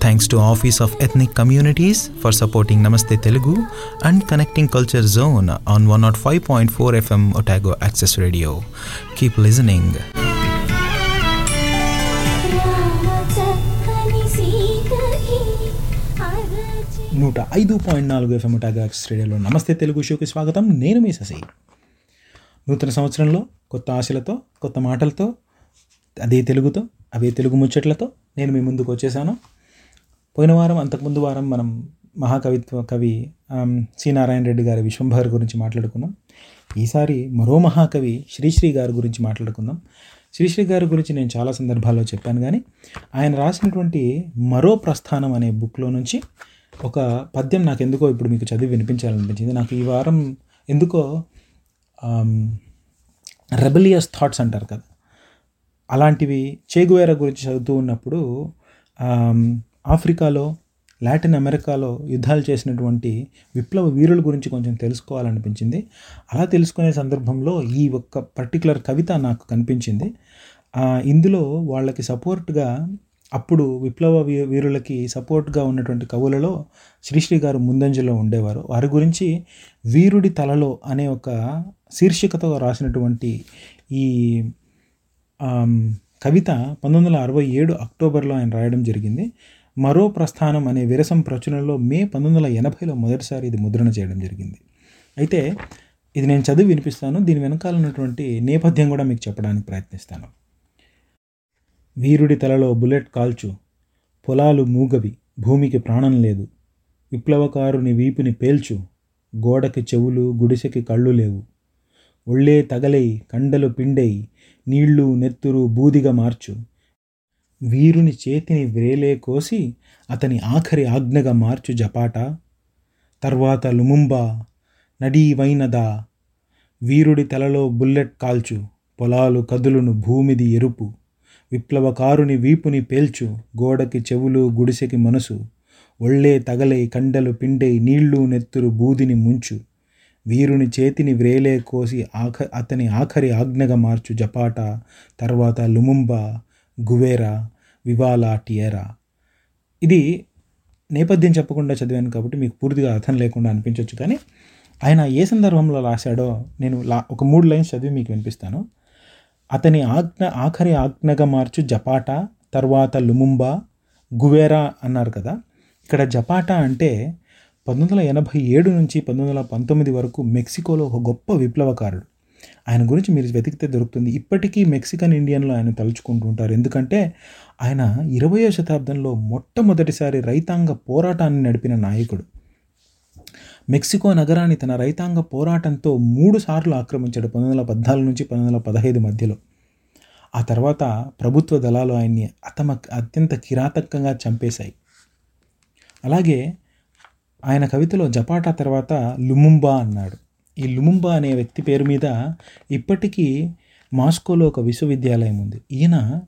Thanks to office of ethnic communities for supporting Namaste Telugu and connecting culture zone on one naught five point four FM Otago access radio keep listening నూట ఐదు point నాలుగు FM Otago access రేడియోలో నమస్తే తెలుగు షోకి స్వాగతం. నేను మీ శశి. నూతన సంవత్సరంలో కొత్త ఆశలతో కొత్త మాటలతో అదే తెలుగుతో అవే తెలుగు ముచ్చట్లతో నేను మీ ముందుకు వచ్చేసాను. పోయిన వారం అంతకుముందు వారం మనం మహాకవిత్వ కవి సి నారాయణ రెడ్డి గారి విశ్వంభర్ గురించి మాట్లాడుకున్నాం. ఈసారి మరో మహాకవి శ్రీశ్రీ గారి గురించి మాట్లాడుకుందాం. శ్రీశ్రీ గారి గురించి నేను చాలా సందర్భాల్లో చెప్పాను కానీ ఆయన రాసినటువంటి మరో ప్రస్థానం అనే బుక్లో నుంచి ఒక పద్యం నాకు ఎందుకో ఇప్పుడు మీకు చదివి వినిపించాలనిపించింది. నాకు ఈ వారం ఎందుకో రెబలియస్ థాట్స్ అంటారు కదా. అలాంటివి చేగువేరా గురించి చదువుతూ ఉన్నప్పుడు ఆఫ్రికాలో లాటిన్ అమెరికాలో యుద్ధాలు చేసినటువంటి విప్లవ వీరుల గురించి కొంచెం తెలుసుకోవాలనిపించింది. అలా తెలుసుకునే సందర్భంలో ఈ ఒక్క పర్టికులర్ కవిత నాకు కనిపించింది. ఇందులో వాళ్ళకి సపోర్ట్గా అప్పుడు విప్లవ వీరులకి సపోర్ట్గా ఉన్నటువంటి కవులలో శ్రీశ్రీ గారు ముందంజలో ఉండేవారు. వారి గురించి వీరుడి తలలో అనే ఒక శీర్షికతో రాసినటువంటి ఈ కవిత పంతొమ్మిది వందల అరవై ఏడు అక్టోబర్లో ఆయన రాయడం జరిగింది. మరో ప్రస్థానం అనే విరసం ప్రచురణలో మే పంతొమ్మిది వందల ఎనభైలో మొదటిసారి ఇది ముద్రణ చేయడం జరిగింది. అయితే ఇది నేను చదివి వినిపిస్తాను. దీని వెనకాల ఉన్నటువంటి నేపథ్యం కూడా మీకు చెప్పడానికి ప్రయత్నిస్తాను. వీరుడి తలలో బుల్లెట్ కాల్చు పొలాలు మూగవి భూమికి ప్రాణం లేదు విప్లవకారుని వీపుని పేల్చు గోడకి చెవులు గుడిసెకి కళ్ళు లేవు ఒళ్ళే తగలై కండలు పిండై నీళ్ళు నెత్తురు బూదిగా మార్చు వీరుని చేతిని వ్రేలే కోసి అతని ఆఖరి ఆజ్ఞగా మార్చు జపాట. తర్వాత లుముంబా నడీవైనదా వీరుడి తలలో బుల్లెట్ కాల్చు పొలాలు కదులును భూమిది ఎరుపు విప్లవకారుని వీపుని పేల్చు గోడకి చెవులు గుడిసెకి మనసు ఒళ్ళే తగలై కండలు పిండై నీళ్ళు నెత్తురు బూదిని ముంచు వీరుని చేతిని వ్రేలే కోసి ఆఖ అతని ఆఖరి ఆజ్ఞగా మార్చు జపాట. తర్వాత లుముంబా గువేరా వివాలా టియరా. ఇది నేపథ్యం చెప్పకుండా చదివాను కాబట్టి మీకు పూర్తిగా అర్థం లేకుండా అనిపించవచ్చు కానీ ఆయన ఏ సందర్భంలో రాశాడో నేను లా ఒక మూడు లైన్స్ చదివి మీకు వినిపిస్తాను. అతని ఆజ్ఞ ఆఖరి ఆజ్ఞగా మార్చు జపాటా తర్వాత లుముంబా గువేరా అన్నారు కదా. ఇక్కడ జపాటా అంటే పంతొమ్మిది వందల ఎనభై ఏడు నుంచి పంతొమ్మిది వందల పంతొమ్మిది వరకు మెక్సికోలో ఒక గొప్ప విప్లవకారుడు. ఆయన గురించి మీరు వెతికితే దొరుకుతుంది. ఇప్పటికీ మెక్సికన్ ఇండియన్లో ఆయన తలుచుకుంటూ ఉంటారు. ఎందుకంటే ఆయన ఇరవయో శతాబ్దంలో మొట్టమొదటిసారి రైతాంగ పోరాటాన్ని నడిపిన నాయకుడు. మెక్సికో నగరాన్ని తన రైతాంగ పోరాటంతో మూడు సార్లు ఆక్రమించాడు. పంతొమ్మిది వందల పద్నాలుగు నుంచి పంతొమ్మిది వందల పదహైదు మధ్యలో. ఆ తర్వాత ప్రభుత్వ దళాలు ఆయన్ని అతమ అత్యంత కిరాతకంగా చంపేశాయి. అలాగే ఆయన కవితలో జపాటా తర్వాత లుముంబా అన్నాడు. ఈ లుముంబా అనే వ్యక్తి పేరు మీద ఇప్పటికీ మాస్కోలో ఒక విశ్వవిద్యాలయం ఉంది. ఈయన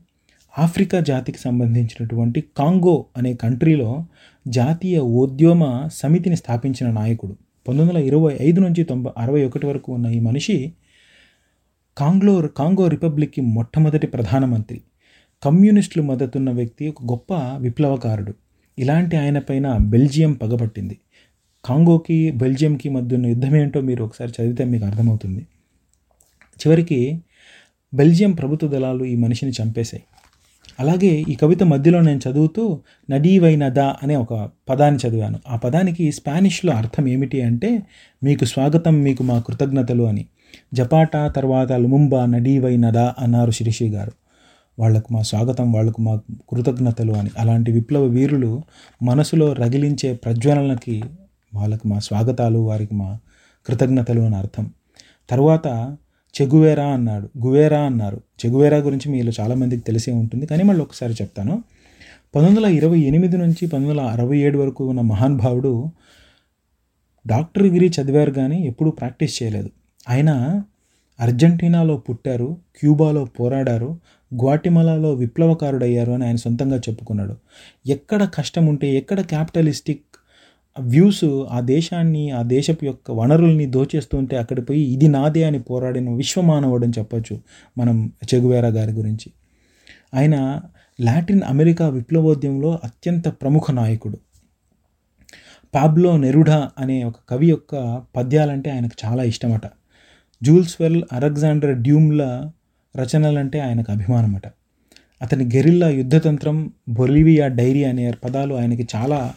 ఆఫ్రికా జాతికి సంబంధించినటువంటి కాంగో అనే కంట్రీలో జాతీయ ఉద్యమ సమితిని స్థాపించిన నాయకుడు. పంతొమ్మిది వందల ఇరవై ఐదు నుంచి తొంభై అరవై ఒకటి వరకు ఉన్న ఈ మనిషి కాంగ్లో కాంగో రిపబ్లిక్కి మొట్టమొదటి ప్రధానమంత్రి. కమ్యూనిస్టులు మద్దతున్న వ్యక్తి ఒక గొప్ప విప్లవకారుడు. ఇలాంటి ఆయన పైన బెల్జియం పగబట్టింది. కాంగోకి బెల్జియంకి మధ్య ఉన్న యుద్ధం ఏంటో మీరు ఒకసారి చదివితే మీకు అర్థమవుతుంది. చివరికి బెల్జియం ప్రభుత్వ దళాలు ఈ మనిషిని చంపేశాయి. అలాగే ఈ కవిత మధ్యలో నేను చదువుతూ నడీవైనదా అనే ఒక పదాన్ని చదివాను. ఆ పదానికి స్పానిష్లో అర్థం ఏమిటి అంటే మీకు స్వాగతం మీకు మా కృతజ్ఞతలు అని. జపాటా తర్వాత లుముంబా నడీవైనదా అన్నారు శిరీషి గారు. వాళ్ళకు మా స్వాగతం వాళ్ళకు మా కృతజ్ఞతలు అని. అలాంటి విప్లవ వీరులు మనసులో రగిలించే ప్రజ్వలనకి వాళ్ళకు మా స్వాగతాలు వారికి మా కృతజ్ఞతలు అని అర్థం. తర్వాత చెగువేరా అన్నాడు. గువేరా అన్నారు. చెగువేరా గురించి మీలో చాలామందికి తెలిసే ఉంటుంది కానీ మళ్ళీ ఒకసారి చెప్తాను. పంతొమ్మిది వందల ఇరవై ఎనిమిది నుంచి పంతొమ్మిది వందల అరవై ఏడు వరకు ఉన్న మహానుభావుడు డాక్టర్ డిగ్రీ చదివారు కానీ ఎప్పుడూ ప్రాక్టీస్ చేయలేదు. ఆయన అర్జెంటీనాలో పుట్టారు క్యూబాలో పోరాడారు గ్వాటిమలాలో విప్లవకారుడయ్యారు అని ఆయన సొంతంగా చెప్పుకున్నాడు. ఎక్కడ కష్టం ఉంటే ఎక్కడ క్యాపిటలిస్టిక్ వ్యూస్ ఆ దేశాన్ని ఆ దేశపు యొక్క వనరుల్ని దోచేస్తుంటే అక్కడ పోయి ఇది నాదే అని పోరాడిన విశ్వమానవుడు అని చెప్పొచ్చు మనం చెగువేరా గారి గురించి. ఆయన లాటిన్ అమెరికా విప్లవోద్యమంలో అత్యంత ప్రముఖ నాయకుడు. పాబ్లో నెరుడా అనే ఒక కవి యొక్క పద్యాలంటే ఆయనకు చాలా ఇష్టమట. జూల్స్ వెల్ అలెగ్జాండర్ డ్యూమ్ల రచనలంటే ఆయనకు అభిమానమట. అతని గెరిల్లా యుద్ధతంత్రం బొలివియా డైరీ అనే పదాలు ఆయనకి చాలా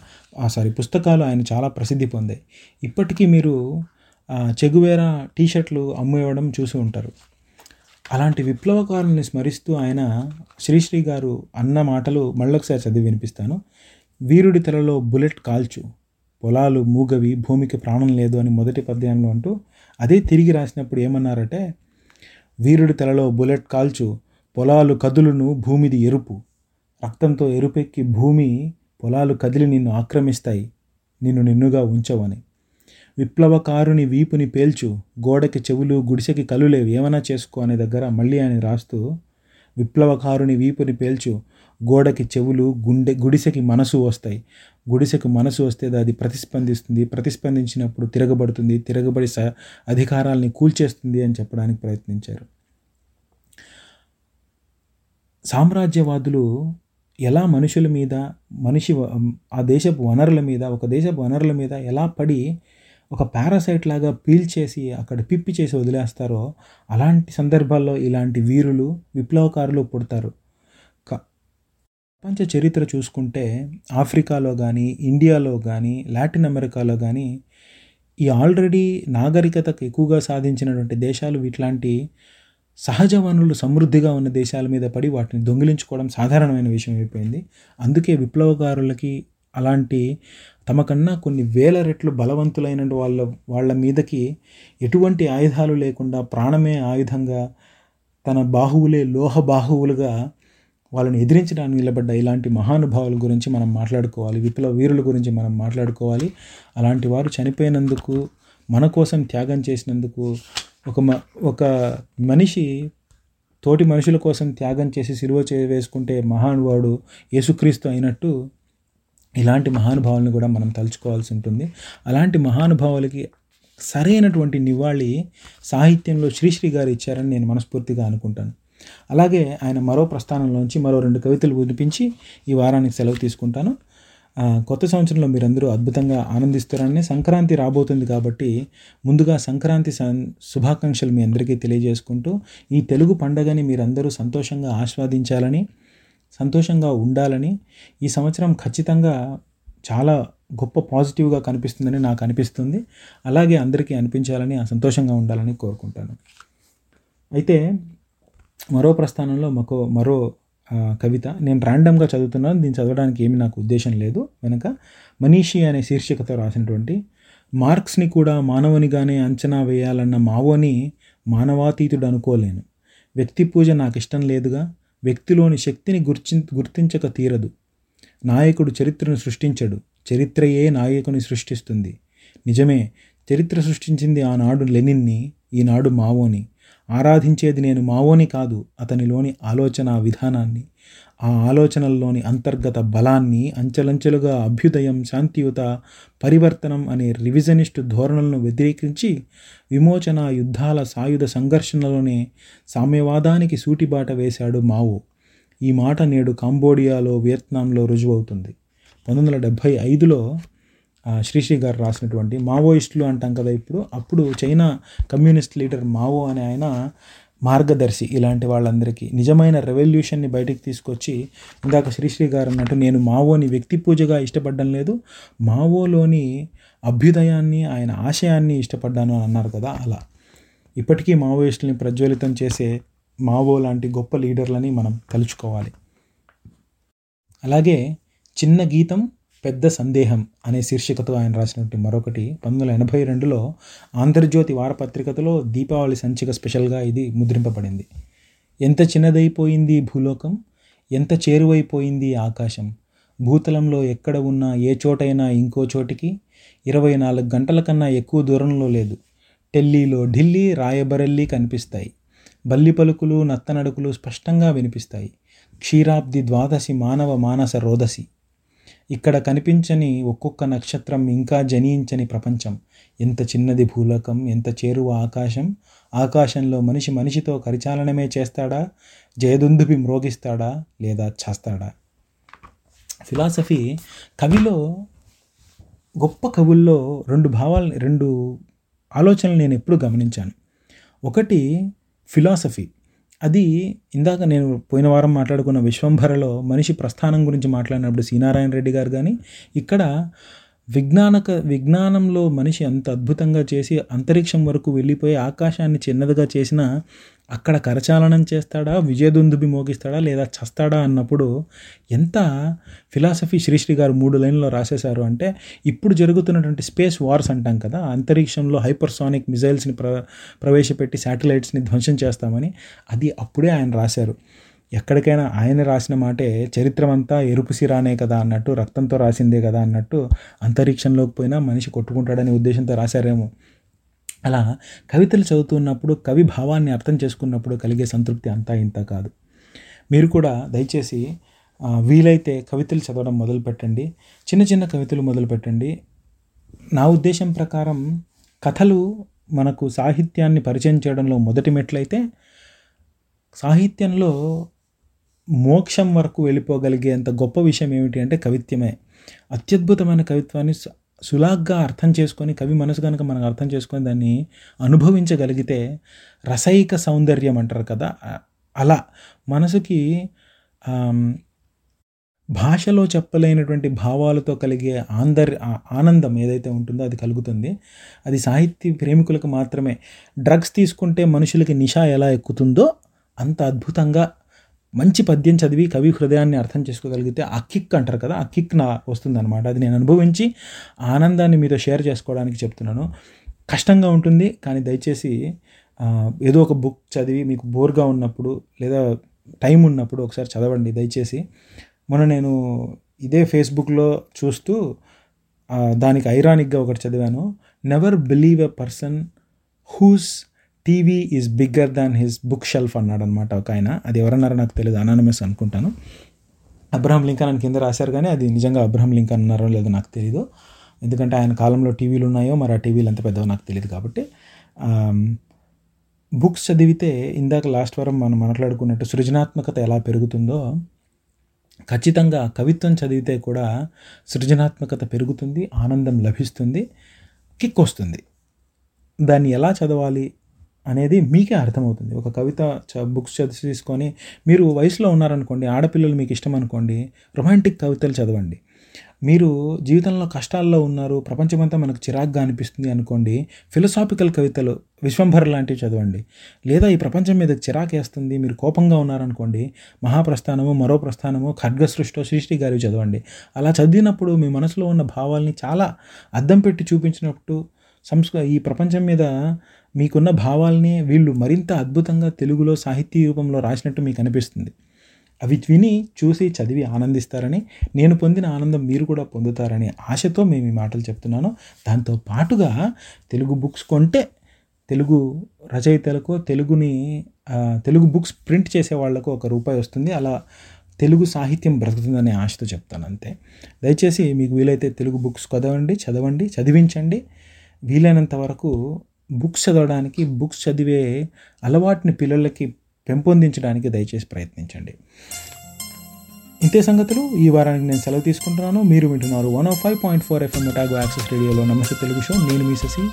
సారీ పుస్తకాలు ఆయన చాలా ప్రసిద్ధి పొందాయి. ఇప్పటికీ మీరు చెగువేర చెగువేరా టీషర్ట్లు అమ్మేయడం చూసి ఉంటారు. అలాంటి విప్లవకారుల్ని స్మరిస్తూ ఆయన శ్రీశ్రీ గారు అన్న మాటలు మళ్ళొకసారి చదివి వినిపిస్తాను. వీరుడి తలలో బుల్లెట్ కాల్చు పొలాలు మూగవి భూమికి ప్రాణం లేదు అని మొదటి పద్యంలో అంటూ అదే తిరిగి రాసినప్పుడు ఏమన్నారంటే వీరుడి తలలో బుల్లెట్ కాల్చు పొలాలు కదులును భూమిది ఎరుపు. రక్తంతో ఎరుపెక్కి భూమి పొలాలు కదిలి నిన్ను ఆక్రమిస్తాయి. నిన్ను నిన్నుగా ఉంచవని. విప్లవకారుని వీపుని పేల్చు. గోడకి చెవులు గుడిసెకి కలులేవు ఏమైనా చేసుకో అనే దగ్గర మళ్ళీ ఆయన రాస్తూ విప్లవకారుని వీపుని పేల్చు. గోడకి చెవులు గుండె గుడిసెకి మనసు వస్తాయి. గుడిసెకు మనసు వస్తే అది ప్రతిస్పందిస్తుంది. ప్రతిస్పందించినప్పుడు తిరగబడుతుంది. తిరగబడి స అధికారాల్ని కూల్చేస్తుంది అని చెప్పడానికి ప్రయత్నించారు. సామ్రాజ్యవాదులు ఎలా మనుషుల మీద మనిషి ఆ దేశపు వనరుల మీద ఒక దేశపు వనరుల మీద ఎలా పడి ఒక పారాసైట్ లాగా పీల్చేసి అక్కడ పిప్పి చేసి వదిలేస్తారో అలాంటి సందర్భాల్లో ఇలాంటి వీరులు విప్లవకారులు పుడతారు. క- ప్రపంచ చరిత్ర చూసుకుంటే ఆఫ్రికాలో కానీ ఇండియాలో కానీ లాటిన్ అమెరికాలో కానీ ఈ ఆల్రెడీ నాగరికతకు ఎక్కువగా సాధించినటువంటి దేశాలు ఇట్లాంటి సహజ వనరులు సమృద్ధిగా ఉన్న దేశాల మీద పడి వాటిని దొంగిలించుకోవడం సాధారణమైన విషయం అయిపోయింది. అందుకే విప్లవకారులకి అలాంటి తమకన్నా కొన్ని వేల రెట్లు బలవంతులైన వాళ్ళ వాళ్ళ మీదకి ఎటువంటి ఆయుధాలు లేకుండా ప్రాణమే ఆయుధంగా తన బాహువులే లోహ బాహువులుగా వాళ్ళని ఎదిరించడానికి నిలబడ్డ ఇలాంటి మహానుభావుల గురించి మనం మాట్లాడుకోవాలి. విప్లవ వీరుల గురించి మనం మాట్లాడుకోవాలి. అలాంటి వారు చనిపోయినందుకు మన కోసం త్యాగం చేసినందుకు ఒక మ ఒక మనిషి తోటి మనుషుల కోసం త్యాగం చేసి సిలువ చే వేసుకుంటే మహానుభావుడు యేసుక్రీస్తు అయినట్టు ఇలాంటి మహానుభావులను కూడా మనం తలుచుకోవాల్సి ఉంటుంది. అలాంటి మహానుభావులకి సరైనటువంటి నివాళి సాహిత్యంలో శ్రీశ్రీ గారు ఇచ్చారని నేను మనస్ఫూర్తిగా అనుకుంటాను. అలాగే ఆయన మరో ప్రస్థానంలోంచి మరో రెండు కవితలు వినిపించి ఈ వారానికి సెలవు తీసుకుంటాను. కొత్త సంవత్సరంలో మీరందరూ అద్భుతంగా ఆనందిస్తారని సంక్రాంతి రాబోతుంది కాబట్టి ముందుగా సంక్రాంతి సం- శుభాకాంక్షలు మీ అందరికీ తెలియజేసుకుంటూ ఈ తెలుగు పండగని మీరందరూ సంతోషంగా ఆస్వాదించాలని సంతోషంగా ఉండాలని ఈ సంవత్సరం ఖచ్చితంగా చాలా గొప్ప పాజిటివ్గా కనిపిస్తుందని నాకు అనిపిస్తుంది. అలాగే అందరికీ అనిపించాలని ఆ సంతోషంగా ఉండాలని కోరుకుంటాను. అయితే మరో ప్రస్థానంలో మాకు మరో కవిత నేను ర్యాండమ్గా చదువుతున్నాను దీన్ని చదవడానికి ఏమి నాకు ఉద్దేశం లేదు. వెనక మనీషి అనే శీర్షికతో రాసినటువంటి మార్క్స్ని కూడా మానవునిగానే అంచనా వేయాలన్న మావోని మానవాతీతుడు అనుకోలేను. వ్యక్తి పూజ నాకు ఇష్టం లేదుగా వ్యక్తిలోని శక్తిని గుర్చి గుర్తించక తీరదు. నాయకుడు చరిత్రను సృష్టించడు చరిత్రయే నాయకుని సృష్టిస్తుంది. నిజమే చరిత్ర సృష్టించింది ఆనాడు లెనిన్ని ఈనాడు మావోని. ఆరాధించేది నేను మావోని కాదు అతనిలోని ఆలోచన విధానాన్ని ఆ ఆలోచనల్లోని అంతర్గత బలాన్ని అంచెలంచెలుగా అభ్యుదయం శాంతియుత పరివర్తనం అనే రివిజనిస్టు ధోరణులను వ్యతిరేకించి విమోచన యుద్ధాల సాయుధ సంఘర్షణలోనే సామ్యవాదానికి సూటిబాట వేశాడు మావో. ఈ మాట నేడు కాంబోడియాలో వియత్నాంలో రుజువవుతుంది. పంతొమ్మిది వందల డెబ్భై ఐదులో శ్రీశ్రీ గారు రాసినటువంటి మావోయిస్టులు అంటాం కదా ఇప్పుడు అప్పుడు చైనా కమ్యూనిస్ట్ లీడర్ మావో అనే ఆయన మార్గదర్శి ఇలాంటి వాళ్ళందరికీ నిజమైన రెవల్యూషన్ని బయటికి తీసుకొచ్చి ఇందాక శ్రీశ్రీ గారు అన్నట్టు నేను మావోని వ్యక్తి పూజగా ఇష్టపడడం లేదు మావోలోని అభ్యుదయాన్ని ఆయన ఆశయాన్ని ఇష్టపడ్డాను అని అన్నారు కదా అలా. ఇప్పటికీ మావోయిస్టుల్ని ప్రజ్వలితం చేసే మావో లాంటి గొప్ప లీడర్లని మనం తలుచుకోవాలి. అలాగే చిన్న గీతం పెద్ద సందేహం అనే శీర్షికతో ఆయన రాసినటువంటి మరొకటి. పంతొమ్మిది వందల ఎనభై రెండులో ఆంధ్రజ్యోతి వారపత్రికతో దీపావళి సంచిక స్పెషల్గా ఇది ముద్రింపబడింది. ఎంత చిన్నదైపోయింది భూలోకం? ఎంత చేరువైపోయింది ఆకాశం? భూతలంలో ఎక్కడ ఉన్నా ఏ చోటైనా ఇంకో చోటికి? ఇరవై నాలుగు గంటల కన్నా ఎక్కువ దూరంలో లేదు. ఢిల్లీలో ఢిల్లీ రాయబరెల్లి కనిపిస్తాయి. బల్లి పలుకులు నత్తనడుకులు స్పష్టంగా వినిపిస్తాయి. క్షీరాబ్ది ద్వాదశి మానవ మానస రోదసి. ఇక్కడ కనిపించని ఒక్కొక్క నక్షత్రం ఇంకా జనించని ప్రపంచం. ఎంత చిన్నది భూలోకం ఎంత చేరువ ఆకాశం? ఆకాశంలో మనిషి మనిషితో కరిచాలనమే చేస్తాడా? జయదుందుబి మ్రోగిస్తాడా లేదా చేస్తాడా? ఫిలాసఫీ కవిలో గొప్ప కవుల్లో రెండు భావాలు రెండు ఆలోచనలు నేను ఎప్పుడు గమనించాను. ఒకటి ఫిలాసఫీ. అది ఇందాక నేను పోయిన వారం మాట్లాడుకున్న విశ్వంభరలో మనిషి ప్రస్థానం గురించి మాట్లాడినప్పుడు సీనారాయణ రెడ్డి గారు కానీ ఇక్కడ విజ్ఞానక విజ్ఞానంలో మనిషి అంత అద్భుతంగా చేసి అంతరిక్షం వరకు వెళ్ళిపోయి ఆకాశాన్ని చిన్నదిగా చేసినా అక్కడ కరచాలనం చేస్తాడా? విజయదుందుబి మోగిస్తాడా? లేదా చస్తాడా? అన్నప్పుడు ఎంత ఫిలాసఫీ శ్రీశ్రీ గారు మూడు లైన్లో రాసేశారు అంటే ఇప్పుడు జరుగుతున్నటువంటి స్పేస్ వార్స్ అంటాం కదా అంతరిక్షంలో హైపర్సానిక్ మిజైల్స్ని ప్ర ప్రవేశపెట్టి శాటిలైట్స్ని ధ్వంసం చేస్తామని అది అప్పుడే ఆయన రాశారు. ఎక్కడికైనా ఆయన రాసిన మాటే చరిత్రమంతా ఎరుపు సిరానే కదా అన్నట్టు రక్తంతో రాసిందే కదా అన్నట్టు అంతరిక్షంలోకి పోయినా మనిషి కొట్టుకుంటాడనే ఉద్దేశంతో రాశారేమో. అలా కవితలు చదువుతున్నప్పుడు కవి భావాన్ని అర్థం చేసుకున్నప్పుడు కలిగే సంతృప్తి అంతా ఇంత కాదు. మీరు కూడా దయచేసి వీలైతే కవితలు చదవడం మొదలు పెట్టండి. చిన్న చిన్న కవితలు మొదలు పెట్టండి. నా ఉద్దేశం ప్రకారం కథలు మనకు సాహిత్యాన్ని పరిచయం చేయడంలో మొదటి మెట్లయితే సాహిత్యంలో మోక్షం వరకు వెళ్ళిపోగలిగేంత గొప్ప విషయం ఏమిటి అంటే కవిత్వమే. అత్యద్భుతమైన కవిత్వాన్ని సు- సులాగ్గా అర్థం చేసుకొని కవి మనసు కనుక మనం అర్థం చేసుకొని దాన్ని అనుభవించగలిగితే రసైక సౌందర్యం అంటారు కదా అలా మనసుకి భాషలో చెప్పలేనటువంటి భావాలతో కలిగే ఆందర్ ఆనందం ఏదైతే ఉంటుందో అది కలుగుతుంది. అది సాహిత్య ప్రేమికులకు మాత్రమే. డ్రగ్స్ తీసుకుంటే మనుషులకి నిషా ఎలా ఎక్కుతుందో అంత అద్భుతంగా మంచి పద్యం చదివి కవి హృదయాన్ని అర్థం చేసుకోగలిగితే ఆ కిక్ అంటారు కదా ఆ కిక్ నా వస్తుందన్నమాట. అది నేను అనుభవించి ఆనందాన్ని మీతో షేర్ చేసుకోవడానికి చెప్తున్నాను. కష్టంగా ఉంటుంది కానీ దయచేసి ఏదో ఒక బుక్ చదివి మీకు బోర్గా ఉన్నప్పుడు లేదా టైం ఉన్నప్పుడు ఒకసారి చదవండి. దయచేసి మొన్న నేను ఇదే ఫేస్బుక్లో చూస్తూ దానికి ఐరానిక్గా ఒకటి చదివాను. Never believe a person whose TV is bigger than his book shelf అన్నాడు అనమాట ఒక ఆయన. అది ఎవరన్నారో నాకు తెలియదు అనానమస్ అనుకుంటాను. అబ్రహం లింకన్ అని కింద రాశారు కానీ అది నిజంగా అబ్రహం లింకన్ అన్నారో లేదో నాకు తెలియదు ఎందుకంటే ఆయన కాలంలో టీవీలు ఉన్నాయో మరి ఆ టీవీలు ఎంత పెద్దవో నాకు తెలియదు కాబట్టి బుక్స్ చదివితే ఇందాక లాస్ట్ వారం మనం మాట్లాడుకున్నట్టు సృజనాత్మకత ఎలా పెరుగుతుందో ఖచ్చితంగా కవిత్వం చదివితే కూడా సృజనాత్మకత పెరుగుతుంది ఆనందం లభిస్తుంది కిక్ వస్తుంది. దాన్ని ఎలా చదవాలి? అనేది మీకే అర్థమవుతుంది. ఒక కవిత చ బుక్స్ చదివి తీసుకొని మీరు వయసులో ఉన్నారనుకోండి ఆడపిల్లలు మీకు ఇష్టం అనుకోండి రొమాంటిక్ కవితలు చదవండి. మీరు జీవితంలో కష్టాల్లో ఉన్నారు ప్రపంచమంతా మనకు చిరాగ్గా అనిపిస్తుంది అనుకోండి ఫిలసాఫికల్ కవితలు విశ్వంభర లాంటివి చదవండి. లేదా ఈ ప్రపంచం మీద చిరాకేస్తుంది మీరు కోపంగా ఉన్నారనుకోండి మహాప్రస్థానము మరో ప్రస్థానము ఖడ్గ సృష్టో సృష్టి గారి చదవండి. అలా చదివినప్పుడు మీ మనసులో ఉన్న భావాల్ని చాలా అద్దం పెట్టి చూపించినప్పుడు సంస్కృ ఈ ప్రపంచం మీద మీకున్న భావాల్ని వీళ్ళు మరింత అద్భుతంగా తెలుగులో సాహితీ రూపంలో రాసినట్టు మీకు అనిపిస్తుంది. అవి విని చూసి చదివి ఆనందిస్తారని నేను పొందిన ఆనందం మీరు కూడా పొందుతారని ఆశతో మేము ఈ మాటలు చెప్తున్నాను. దాంతో పాటుగా తెలుగు బుక్స్ కొంటే తెలుగు రచయితలకు తెలుగుని తెలుగు బుక్స్ ప్రింట్ చేసే వాళ్ళకు ఒక రూపాయి వస్తుంది. అలా తెలుగు సాహిత్యం బ్రతుకుతుందనే ఆశతో చెప్తాను అంతే. దయచేసి మీకు వీలైతే తెలుగు బుక్స్ చదవండి చదవండి చదివించండి. వీలైనంత వరకు బుక్స్ చదవడానికి బుక్స్ చదివే అలవాటుని పిల్లలకి పెంపొందించడానికి దయచేసి ప్రయత్నించండి. ఇంతే సంగతులు ఈ వారానికి నేను సెలవు తీసుకుంటున్నాను. మీరు వింటున్నారు one of five point four FM మెటాగో access రేడియోలో నమస్తే తెలుగు షో. నేను మీ శశి.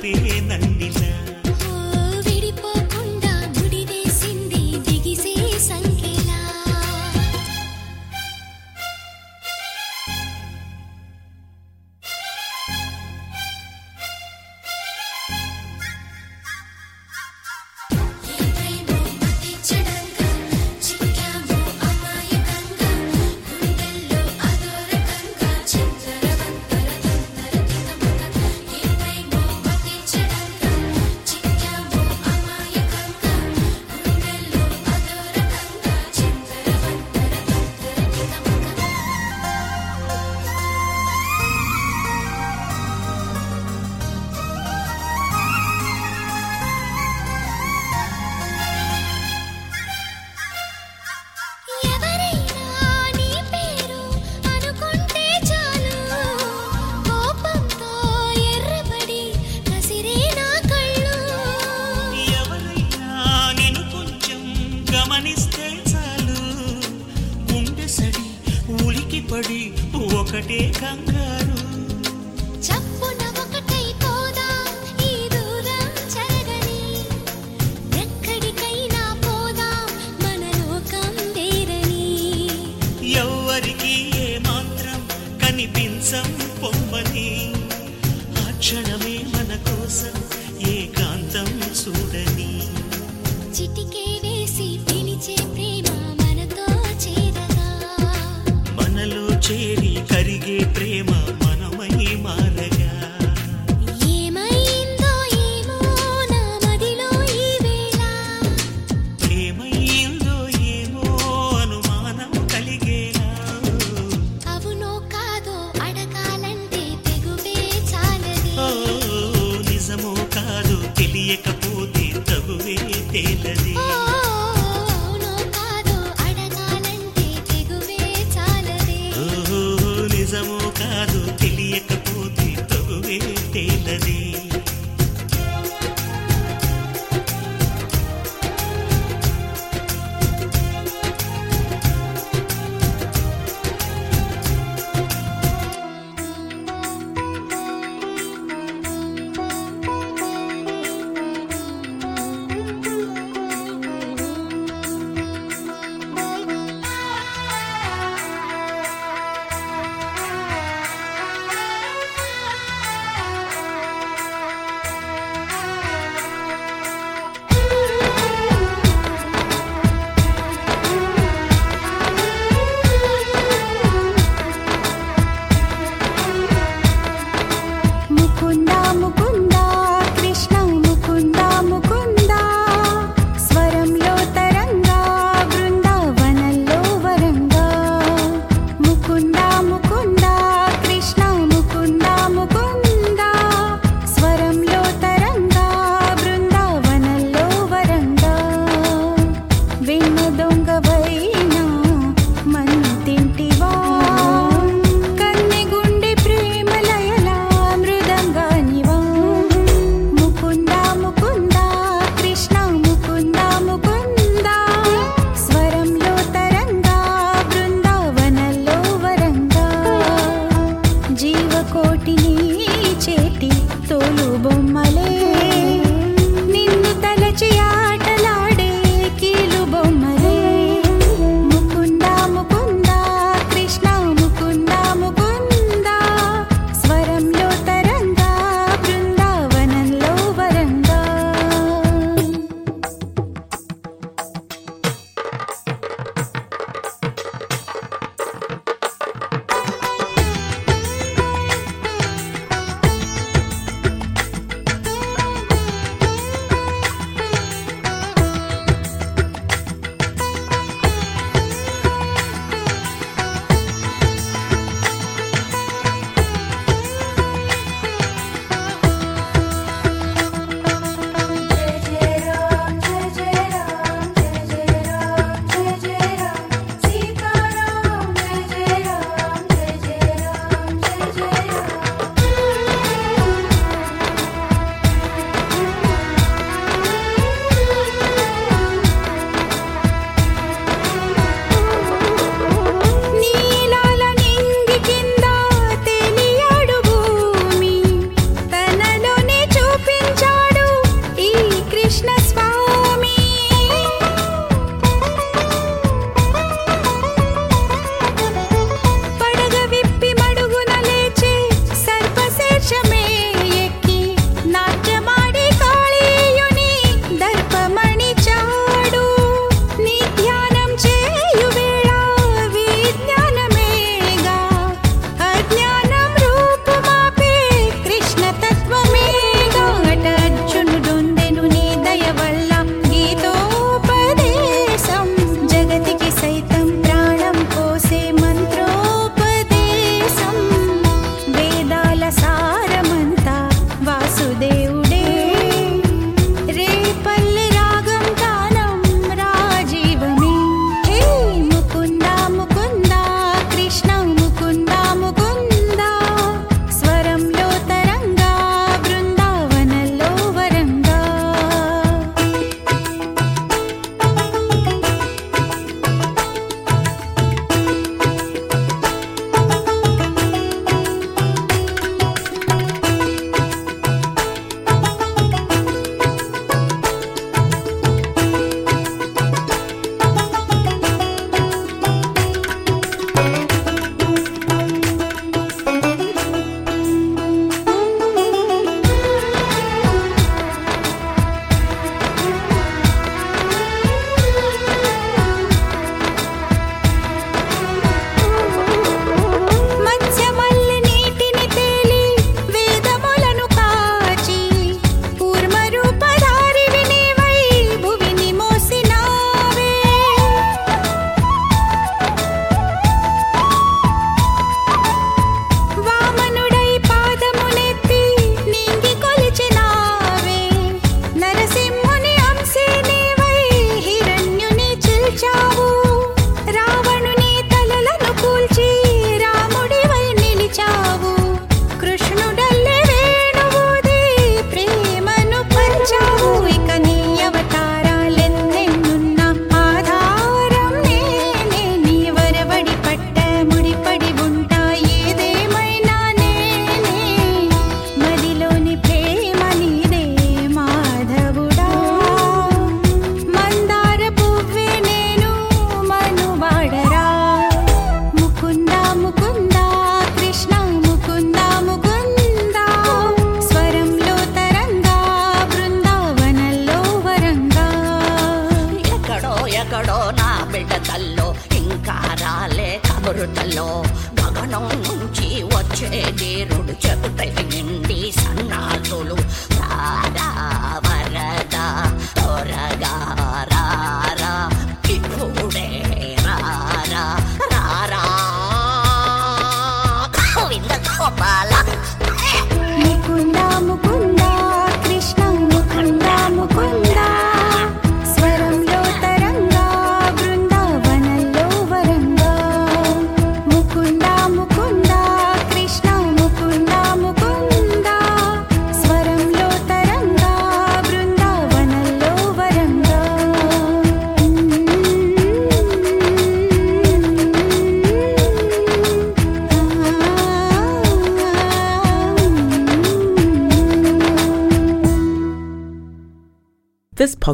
వలపే cheri